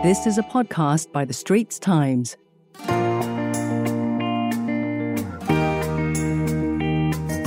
This is a podcast by The Straits Times.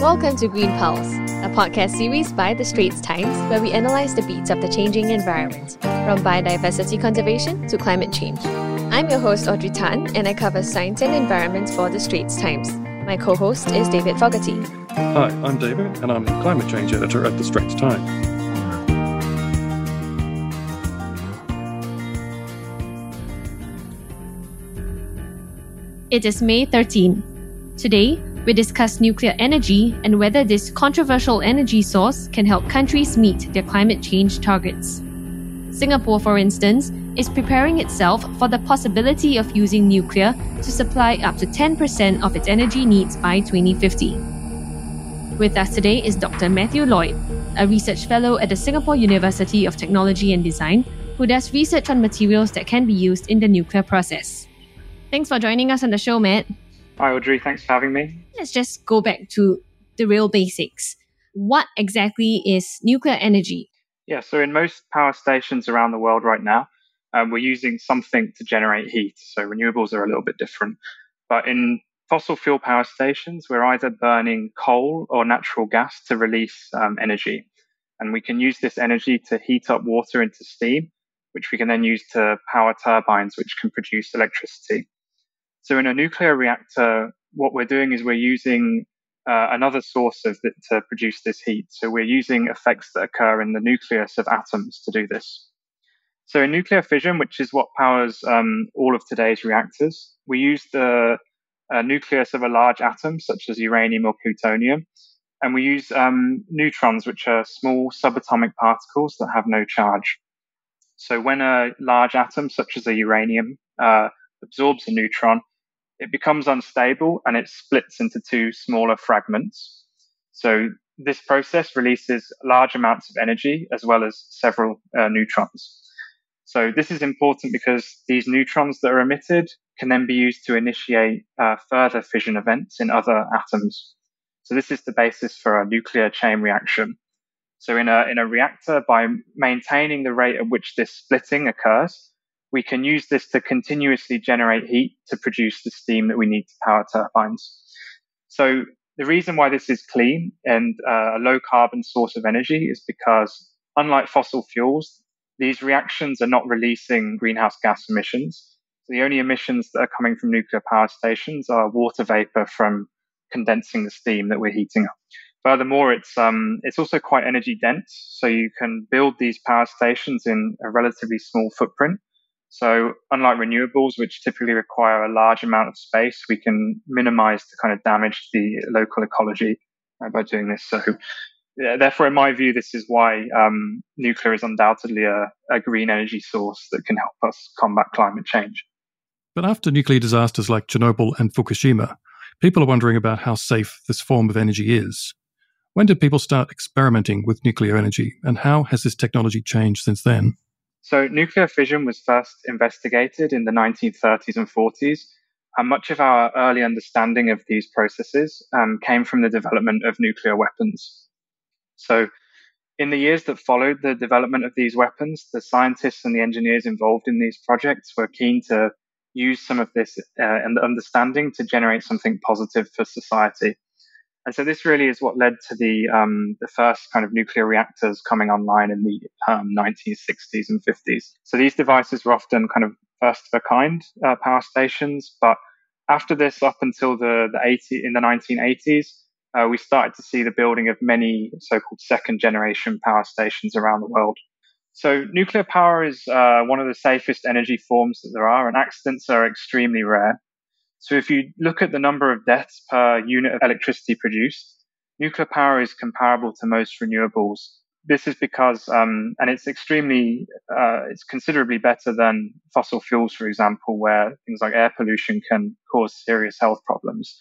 Welcome to Green Pulse, a podcast series by The Straits Times where we analyze the beats of the changing environment, from biodiversity conservation to climate change. I'm your host, Audrey Tan, and I cover science and environment for The Straits Times. My co host is David Fogarty. Hi, I'm David, and I'm the climate change editor at The Straits Times. It is May 13. Today, we discuss nuclear energy and whether this controversial energy source can help countries meet their climate change targets. Singapore, for instance, is preparing itself for the possibility of using nuclear to supply up to 10% of its energy needs by 2050. With us today is Dr. Matthew Lloyd, a research fellow at the Singapore University of Technology and Design, who does research on materials that can be used in the nuclear process. Thanks for joining us on the show, Matt. Hi, Audrey. Thanks for having me. Let's just go back to the real basics. What exactly is nuclear energy? Yeah, so in most power stations around the world right now, um, we're using something to generate heat. So renewables are a little bit different. But in fossil fuel power stations, we're either burning coal or natural gas to release um, energy. And we can use this energy to heat up water into steam, which we can then use to power turbines, which can produce electricity. So in a nuclear reactor, what we're doing is we're using uh, another source of the, to produce this heat. So we're using effects that occur in the nucleus of atoms to do this. So in nuclear fission, which is what powers um, all of today's reactors, we use the uh, nucleus of a large atom, such as uranium or plutonium, and we use um, neutrons, which are small subatomic particles that have no charge. So when a large atom, such as a uranium, uh, absorbs a neutron, it becomes unstable and it splits into two smaller fragments. So this process releases large amounts of energy as well as several uh, neutrons. So this is important because these neutrons that are emitted can then be used to initiate uh, further fission events in other atoms. So this is the basis for a nuclear chain reaction. So in a, in a reactor, by maintaining the rate at which this splitting occurs, we can use this to continuously generate heat to produce the steam that we need to power turbines. So the reason why this is clean and uh, a low carbon source of energy is because unlike fossil fuels, these reactions are not releasing greenhouse gas emissions. The only emissions that are coming from nuclear power stations are water vapor from condensing the steam that we're heating up. Furthermore, it's um, it's also quite energy dense, so you can build these power stations in a relatively small footprint. So unlike renewables, which typically require a large amount of space, we can minimize the kind of damage to the local ecology uh, by doing this. So therefore, in my view, this is why um, nuclear is undoubtedly a, a green energy source that can help us combat climate change. But after nuclear disasters like Chernobyl and Fukushima, people are wondering about how safe this form of energy is. When did people start experimenting with nuclear energy, and how has this technology changed since then? So, nuclear fission was first investigated in the 1930s and 40s, and much of our early understanding of these processes um, came from the development of nuclear weapons. So, in the years that followed the development of these weapons, the scientists and the engineers involved in these projects were keen to use some of this uh, and understanding to generate something positive for society. And so this really is what led to the um, the first kind of nuclear reactors coming online in the um, 1960s and 50s. So these devices were often kind of first of a kind uh, power stations, but after this, up until the the 80 in the 1980s, uh, we started to see the building of many so-called second generation power stations around the world. So nuclear power is uh, one of the safest energy forms that there are, and accidents are extremely rare. So if you look at the number of deaths per unit of electricity produced, nuclear power is comparable to most renewables. This is because, um, and it's extremely, uh, it's considerably better than fossil fuels, for example, where things like air pollution can cause serious health problems.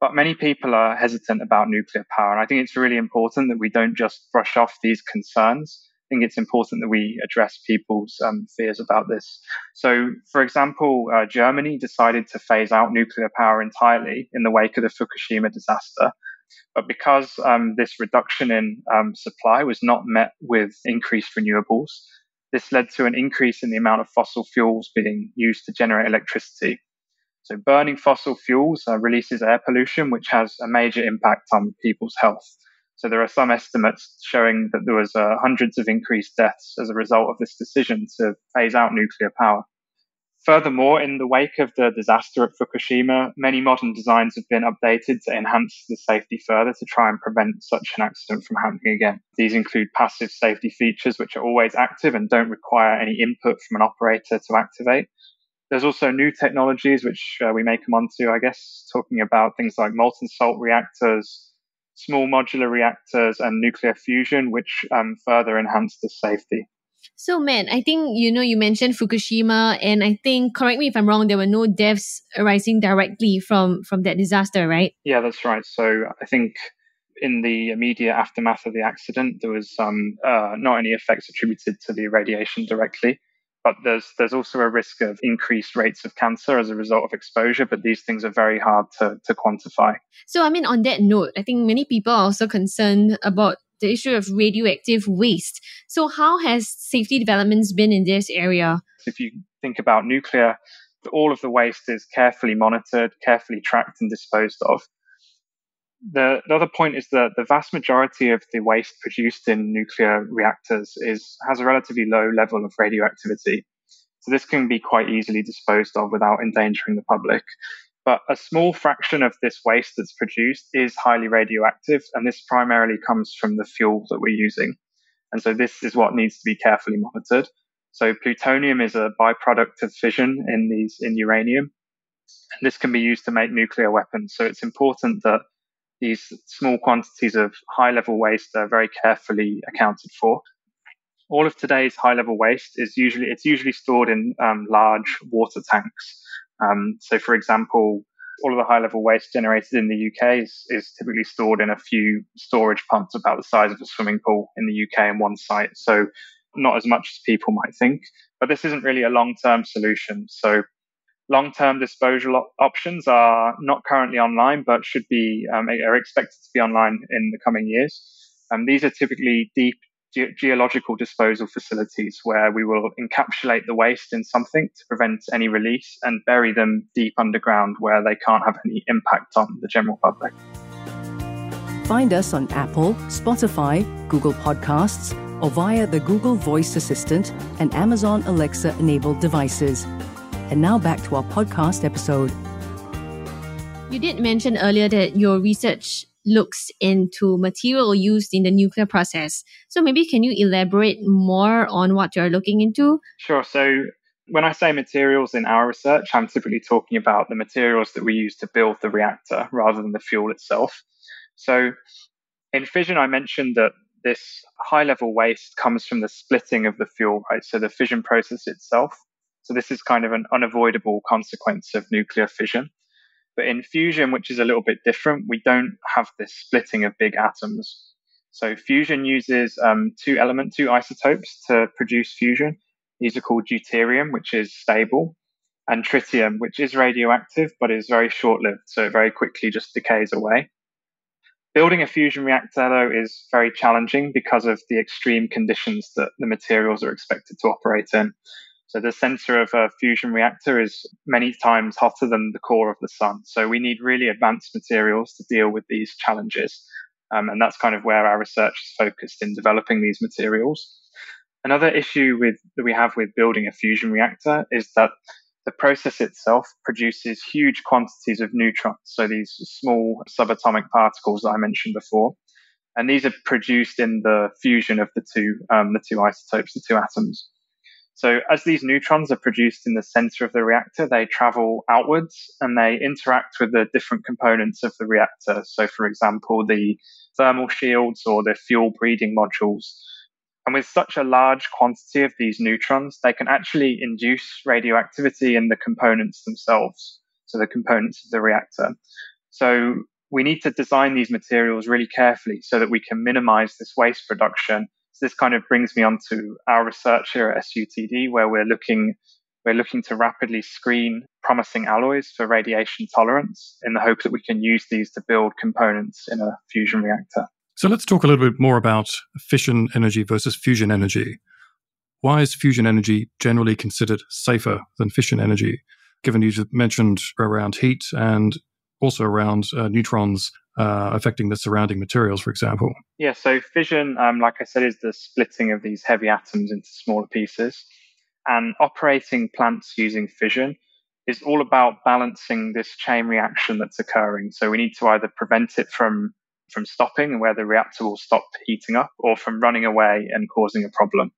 But many people are hesitant about nuclear power. And I think it's really important that we don't just brush off these concerns think it's important that we address people's um, fears about this. So, for example, uh, Germany decided to phase out nuclear power entirely in the wake of the Fukushima disaster. But because um, this reduction in um, supply was not met with increased renewables, this led to an increase in the amount of fossil fuels being used to generate electricity. So, burning fossil fuels uh, releases air pollution, which has a major impact on people's health. So, there are some estimates showing that there was uh, hundreds of increased deaths as a result of this decision to phase out nuclear power. Furthermore, in the wake of the disaster at Fukushima, many modern designs have been updated to enhance the safety further to try and prevent such an accident from happening again. These include passive safety features, which are always active and don't require any input from an operator to activate. There's also new technologies, which uh, we may come on to, I guess, talking about things like molten salt reactors, small modular reactors, and nuclear fusion, which um, further enhance the safety. So, Matt, I think, you know, you mentioned Fukushima, and I think, correct me if I'm wrong, there were no deaths arising directly from, from that disaster, right? Yeah, that's right. So, I think in the immediate aftermath of the accident, there was um, uh, not any effects attributed to the radiation directly, but there's there's also a risk of increased rates of cancer as a result of exposure. But these things are very hard to, to quantify. So, I mean, on that note, I think many people are also concerned about the issue of radioactive waste. So, how has safety developments been in this area? If you think about nuclear, all of the waste is carefully monitored, carefully tracked, and disposed of. The, the other point is that the vast majority of the waste produced in nuclear reactors is has a relatively low level of radioactivity. So this can be quite easily disposed of without endangering the public. But a small fraction of this waste that's produced is highly radioactive, and this primarily comes from the fuel that we're using. And so this is what needs to be carefully monitored. So plutonium is a byproduct of fission in these in uranium. And this can be used to make nuclear weapons. So it's important that these small quantities of high level waste are very carefully accounted for. All of today's high level waste is usually it's usually stored in um, large water tanks. Um, so, for example, all of the high level waste generated in the UK is, is, typically stored in a few storage ponds about the size of a swimming pool in the UK in one site. So, not as much as people might think. But this isn't really a long term solution. So, long term disposal op- options are not currently online, but should be um, are expected to be online in the coming years. Um, these are typically deep ge- geological disposal facilities where we will encapsulate the waste in something to prevent any release and bury them deep underground where they can't have any impact on the general public. Find us on Apple, Spotify, Google Podcasts, or via the Google Voice Assistant and Amazon Alexa enabled devices. And now back to our podcast episode. You did mention earlier that your research looks into material used in the nuclear process. So maybe can you elaborate more on what you're looking into? Sure. So when I say materials in our research, I'm typically talking about the materials that we use to build the reactor rather than the fuel itself. So in fission, I mentioned that this high level waste comes from the splitting of the fuel, right? So the fission process itself. So this is kind of an unavoidable consequence of nuclear fission. But in fusion, which is a little bit different, we don't have this splitting of big atoms. So fusion uses um, two element, two isotopes to produce fusion. These are called deuterium, which is stable, and tritium, which is radioactive but is very short-lived, so it very quickly just decays away. Building a fusion reactor, though, is very challenging because of the extreme conditions that the materials are expected to operate in. So the center of a fusion reactor is many times hotter than the core of the sun. So we need really advanced materials to deal with these challenges. Um, and that's kind of where our research is focused in developing these materials. Another issue with, that we have with building a fusion reactor is that the process itself produces huge quantities of neutrons. So these small subatomic particles that I mentioned before. And these are produced in the fusion of the two, um, the two isotopes, the two atoms. So as these neutrons are produced in the center of the reactor, they travel outwards and they interact with the different components of the reactor. So for example, the thermal shields or the fuel breeding modules. And with such a large quantity of these neutrons, they can actually induce radioactivity in the components themselves. So the components of the reactor. So we need to design these materials really carefully so that we can minimize this waste production so this kind of brings me on to our research here at SUTD, where we're looking we're looking to rapidly screen promising alloys for radiation tolerance in the hope that we can use these to build components in a fusion reactor. So let's talk a little bit more about fission energy versus fusion energy. why is fusion energy generally considered safer than fission energy? Given you mentioned around heat and also around uh, neutrons uh, affecting the surrounding materials, for example. Yeah, so fission, um, like I said, is the splitting of these heavy atoms into smaller pieces. And operating plants using fission is all about balancing this chain reaction that's occurring. So we need to either prevent it from from stopping where the reactor will stop heating up or from running away and causing a problem.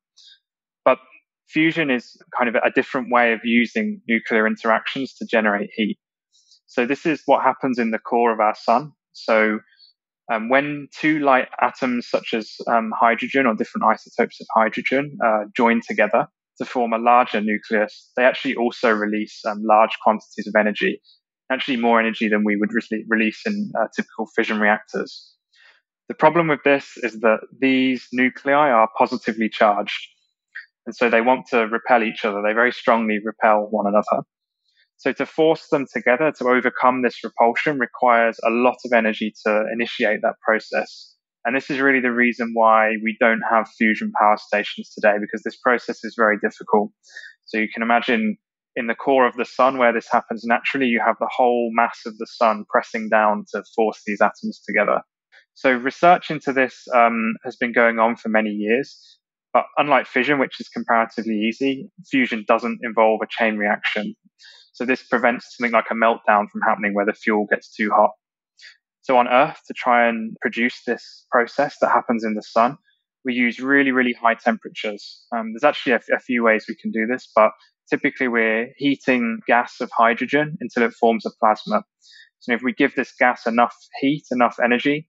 But fusion is kind of a different way of using nuclear interactions to generate heat. So this is what happens in the core of our sun. So um, when two light atoms, such as um, hydrogen or different isotopes of hydrogen, uh, join together to form a larger nucleus, they actually also release um, large quantities of energy, actually more energy than we would re- release in uh, typical fission reactors. The problem with this is that these nuclei are positively charged, and so they want to repel each other. They very strongly repel one another. So to force them together to overcome this repulsion requires a lot of energy to initiate that process. And this is really the reason why we don't have fusion power stations today, because this process is very difficult. So you can imagine in the core of the sun where this happens naturally, you have the whole mass of the sun pressing down to force these atoms together. So research into this um, has been going on for many years. But unlike fission, which is comparatively easy, fusion doesn't involve a chain reaction. So this prevents something like a meltdown from happening where the fuel gets too hot. So on Earth, to try and produce this process that happens in the sun, we use really, really high temperatures. Um, there's actually a, few ways we can do this, but typically we're heating gas of hydrogen until it forms a plasma. So if we give this gas enough heat, enough energy,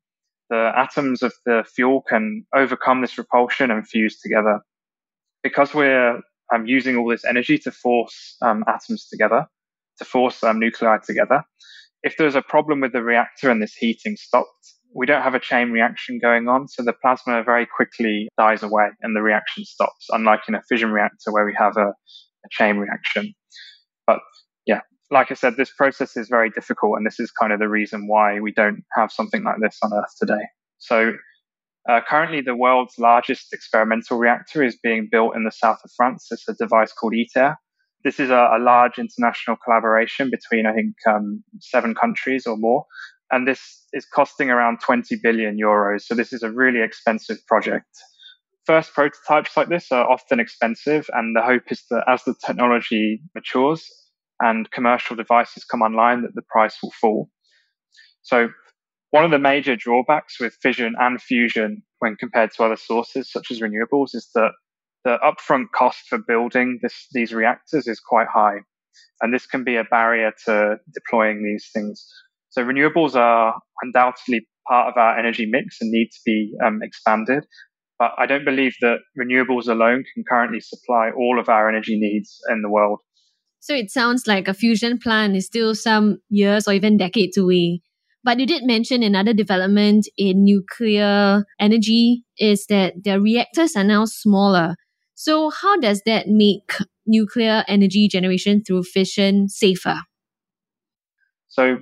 the atoms of the fuel can overcome this repulsion and fuse together. Because we're um, using all this energy to force um, atoms together, to force um, nuclei together. If there's a problem with the reactor and this heating stopped, we don't have a chain reaction going on, so the plasma very quickly dies away and the reaction stops, unlike in a fission reactor where we have a, a chain reaction. But yeah, like I said, this process is very difficult, and this is kind of the reason why we don't have something like this on Earth today. So uh, currently, the world's largest experimental reactor is being built in the south of France. It's a device called ITER. This is a, a large international collaboration between, I think, um, seven countries or more. And this is costing around 20 billion euros. So this is a really expensive project. First prototypes like this are often expensive. And the hope is that as the technology matures and commercial devices come online, that the price will fall. So one of the major drawbacks with fission and fusion when compared to other sources such as renewables is that the upfront cost for building this, these reactors is quite high. And this can be a barrier to deploying these things. So renewables are undoubtedly part of our energy mix and need to be um, expanded. But I don't believe that renewables alone can currently supply all of our energy needs in the world. So it sounds like a fusion plant is still some years or even decades away. But you did mention another development in nuclear energy is that the reactors are now smaller. So, how does that make nuclear energy generation through fission safer? So,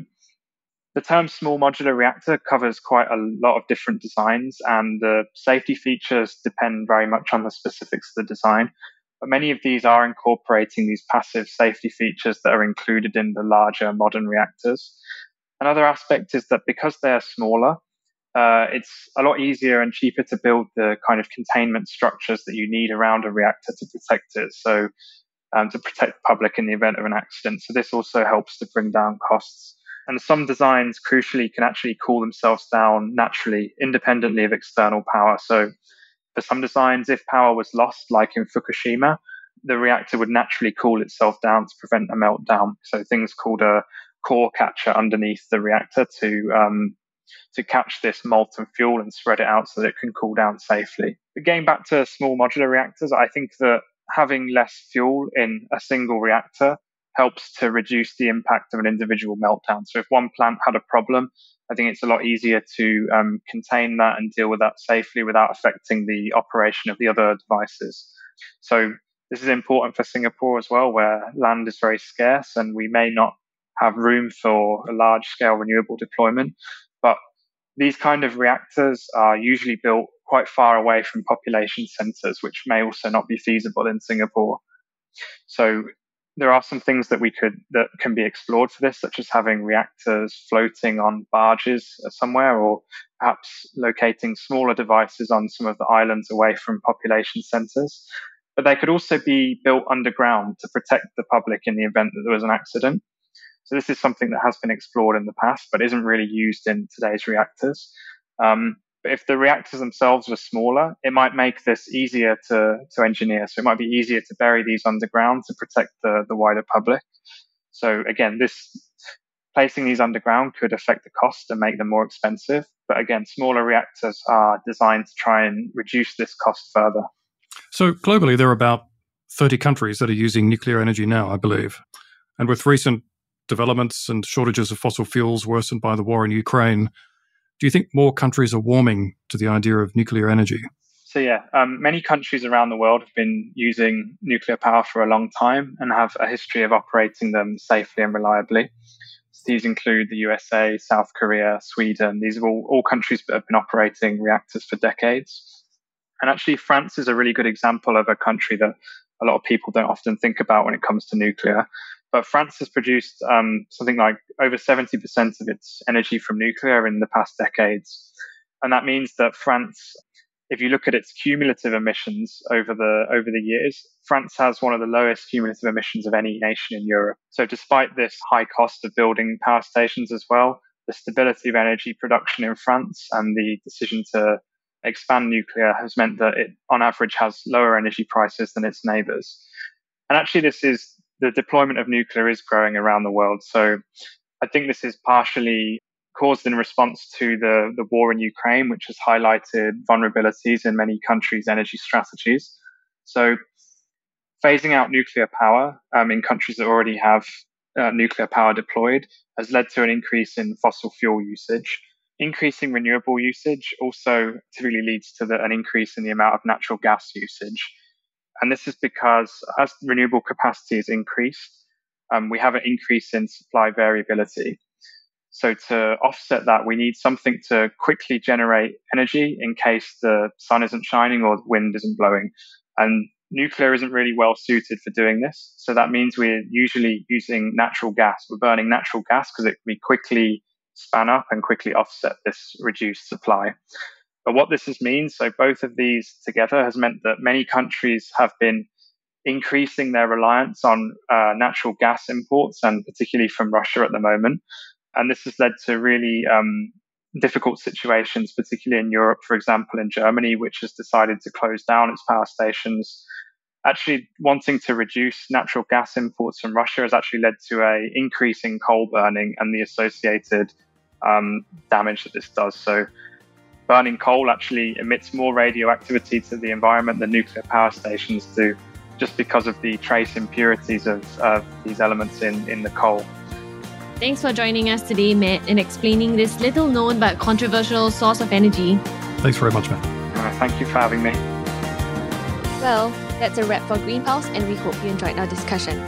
the term small modular reactor covers quite a lot of different designs, and the safety features depend very much on the specifics of the design. But many of these are incorporating these passive safety features that are included in the larger modern reactors. Another aspect is that because they're smaller, uh, it's a lot easier and cheaper to build the kind of containment structures that you need around a reactor to protect it. So, um, to protect the public in the event of an accident. So, this also helps to bring down costs. And some designs, crucially, can actually cool themselves down naturally, independently of external power. So, for some designs, if power was lost, like in Fukushima, the reactor would naturally cool itself down to prevent a meltdown. So, things called a core catcher underneath the reactor to um, to catch this molten fuel and spread it out so that it can cool down safely. But getting back to small modular reactors, I think that having less fuel in a single reactor helps to reduce the impact of an individual meltdown. So if one plant had a problem, I think it's a lot easier to um, contain that and deal with that safely without affecting the operation of the other devices. So this is important for Singapore as well, where land is very scarce and we may not have room for a large scale renewable deployment. But These kind of reactors are usually built quite far away from population centers, which may also not be feasible in Singapore. So there are some things that we could that can be explored for this, such as having reactors floating on barges somewhere, or perhaps locating smaller devices on some of the islands away from population centres. But they could also be built underground to protect the public in the event that there was an accident. So this is something that has been explored in the past, but isn't really used in today's reactors. Um, but if the reactors themselves were smaller, it might make this easier to, to engineer. So it might be easier to bury these underground to protect the, the wider public. So again, this placing these underground could affect the cost and make them more expensive. But again, smaller reactors are designed to try and reduce this cost further. So globally, there are about 30 countries that are using nuclear energy now, I believe. And with recent developments and shortages of fossil fuels worsened by the war in Ukraine, do you think more countries are warming to the idea of nuclear energy? So, yeah, um, many countries around the world have been using nuclear power for a long time and have a history of operating them safely and reliably. So these include the USA, South Korea, Sweden. These are all, all countries that have been operating reactors for decades. And actually, France is a really good example of a country that a lot of people don't often think about when it comes to nuclear. But France has produced um, something like over 70% of its energy from nuclear in the past decades. And that means that France, if you look at its cumulative emissions over the, over the years, France has one of the lowest cumulative emissions of any nation in Europe. So despite this high cost of building power stations as well, the stability of energy production in France and the decision to expand nuclear has meant that it, on average, has lower energy prices than its neighbors. And actually, this is the deployment of nuclear is growing around the world. So I think this is partially caused in response to the, the war in Ukraine, which has highlighted vulnerabilities in many countries' energy strategies. So phasing out nuclear power um, in countries that already have uh, nuclear power deployed has led to an increase in fossil fuel usage. Increasing renewable usage also typically leads to the, an increase in the amount of natural gas usage. And this is because as renewable capacity is increased, um, we have an increase in supply variability. So to offset that, we need something to quickly generate energy in case the sun isn't shining or the wind isn't blowing. And nuclear isn't really well suited for doing this. So that means we're usually using natural gas. We're burning natural gas because it can quickly span up and quickly offset this reduced supply. But what this has meant, so both of these together has meant that many countries have been increasing their reliance on uh, natural gas imports and particularly from Russia at the moment. And this has led to really um, difficult situations, particularly in Europe, for example, in Germany, which has decided to close down its power stations. Actually, wanting to reduce natural gas imports from Russia has actually led to a increase in coal burning and the associated um, damage that this does. So burning coal actually emits more radioactivity to the environment than nuclear power stations do, just because of the trace impurities of uh, these elements in, in the coal. Thanks for joining us today, Matt, in explaining this little known but controversial source of energy. Thanks very much, Matt. Uh, thank you for having me. Well, that's a wrap for Green Pulse, and we hope you enjoyed our discussion.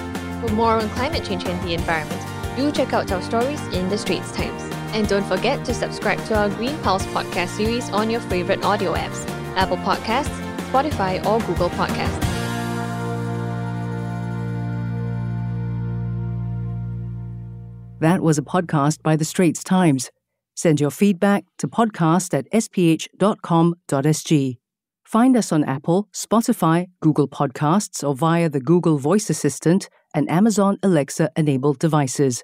For more on climate change and the environment, do check out our stories in the Straits Times. And don't forget to subscribe to our Green Pulse podcast series on your favorite audio apps Apple Podcasts, Spotify, or Google Podcasts. That was a podcast by The Straits Times. Send your feedback to podcast at sph.com.sg. Find us on Apple, Spotify, Google Podcasts, or via the Google Voice Assistant and Amazon Alexa enabled devices.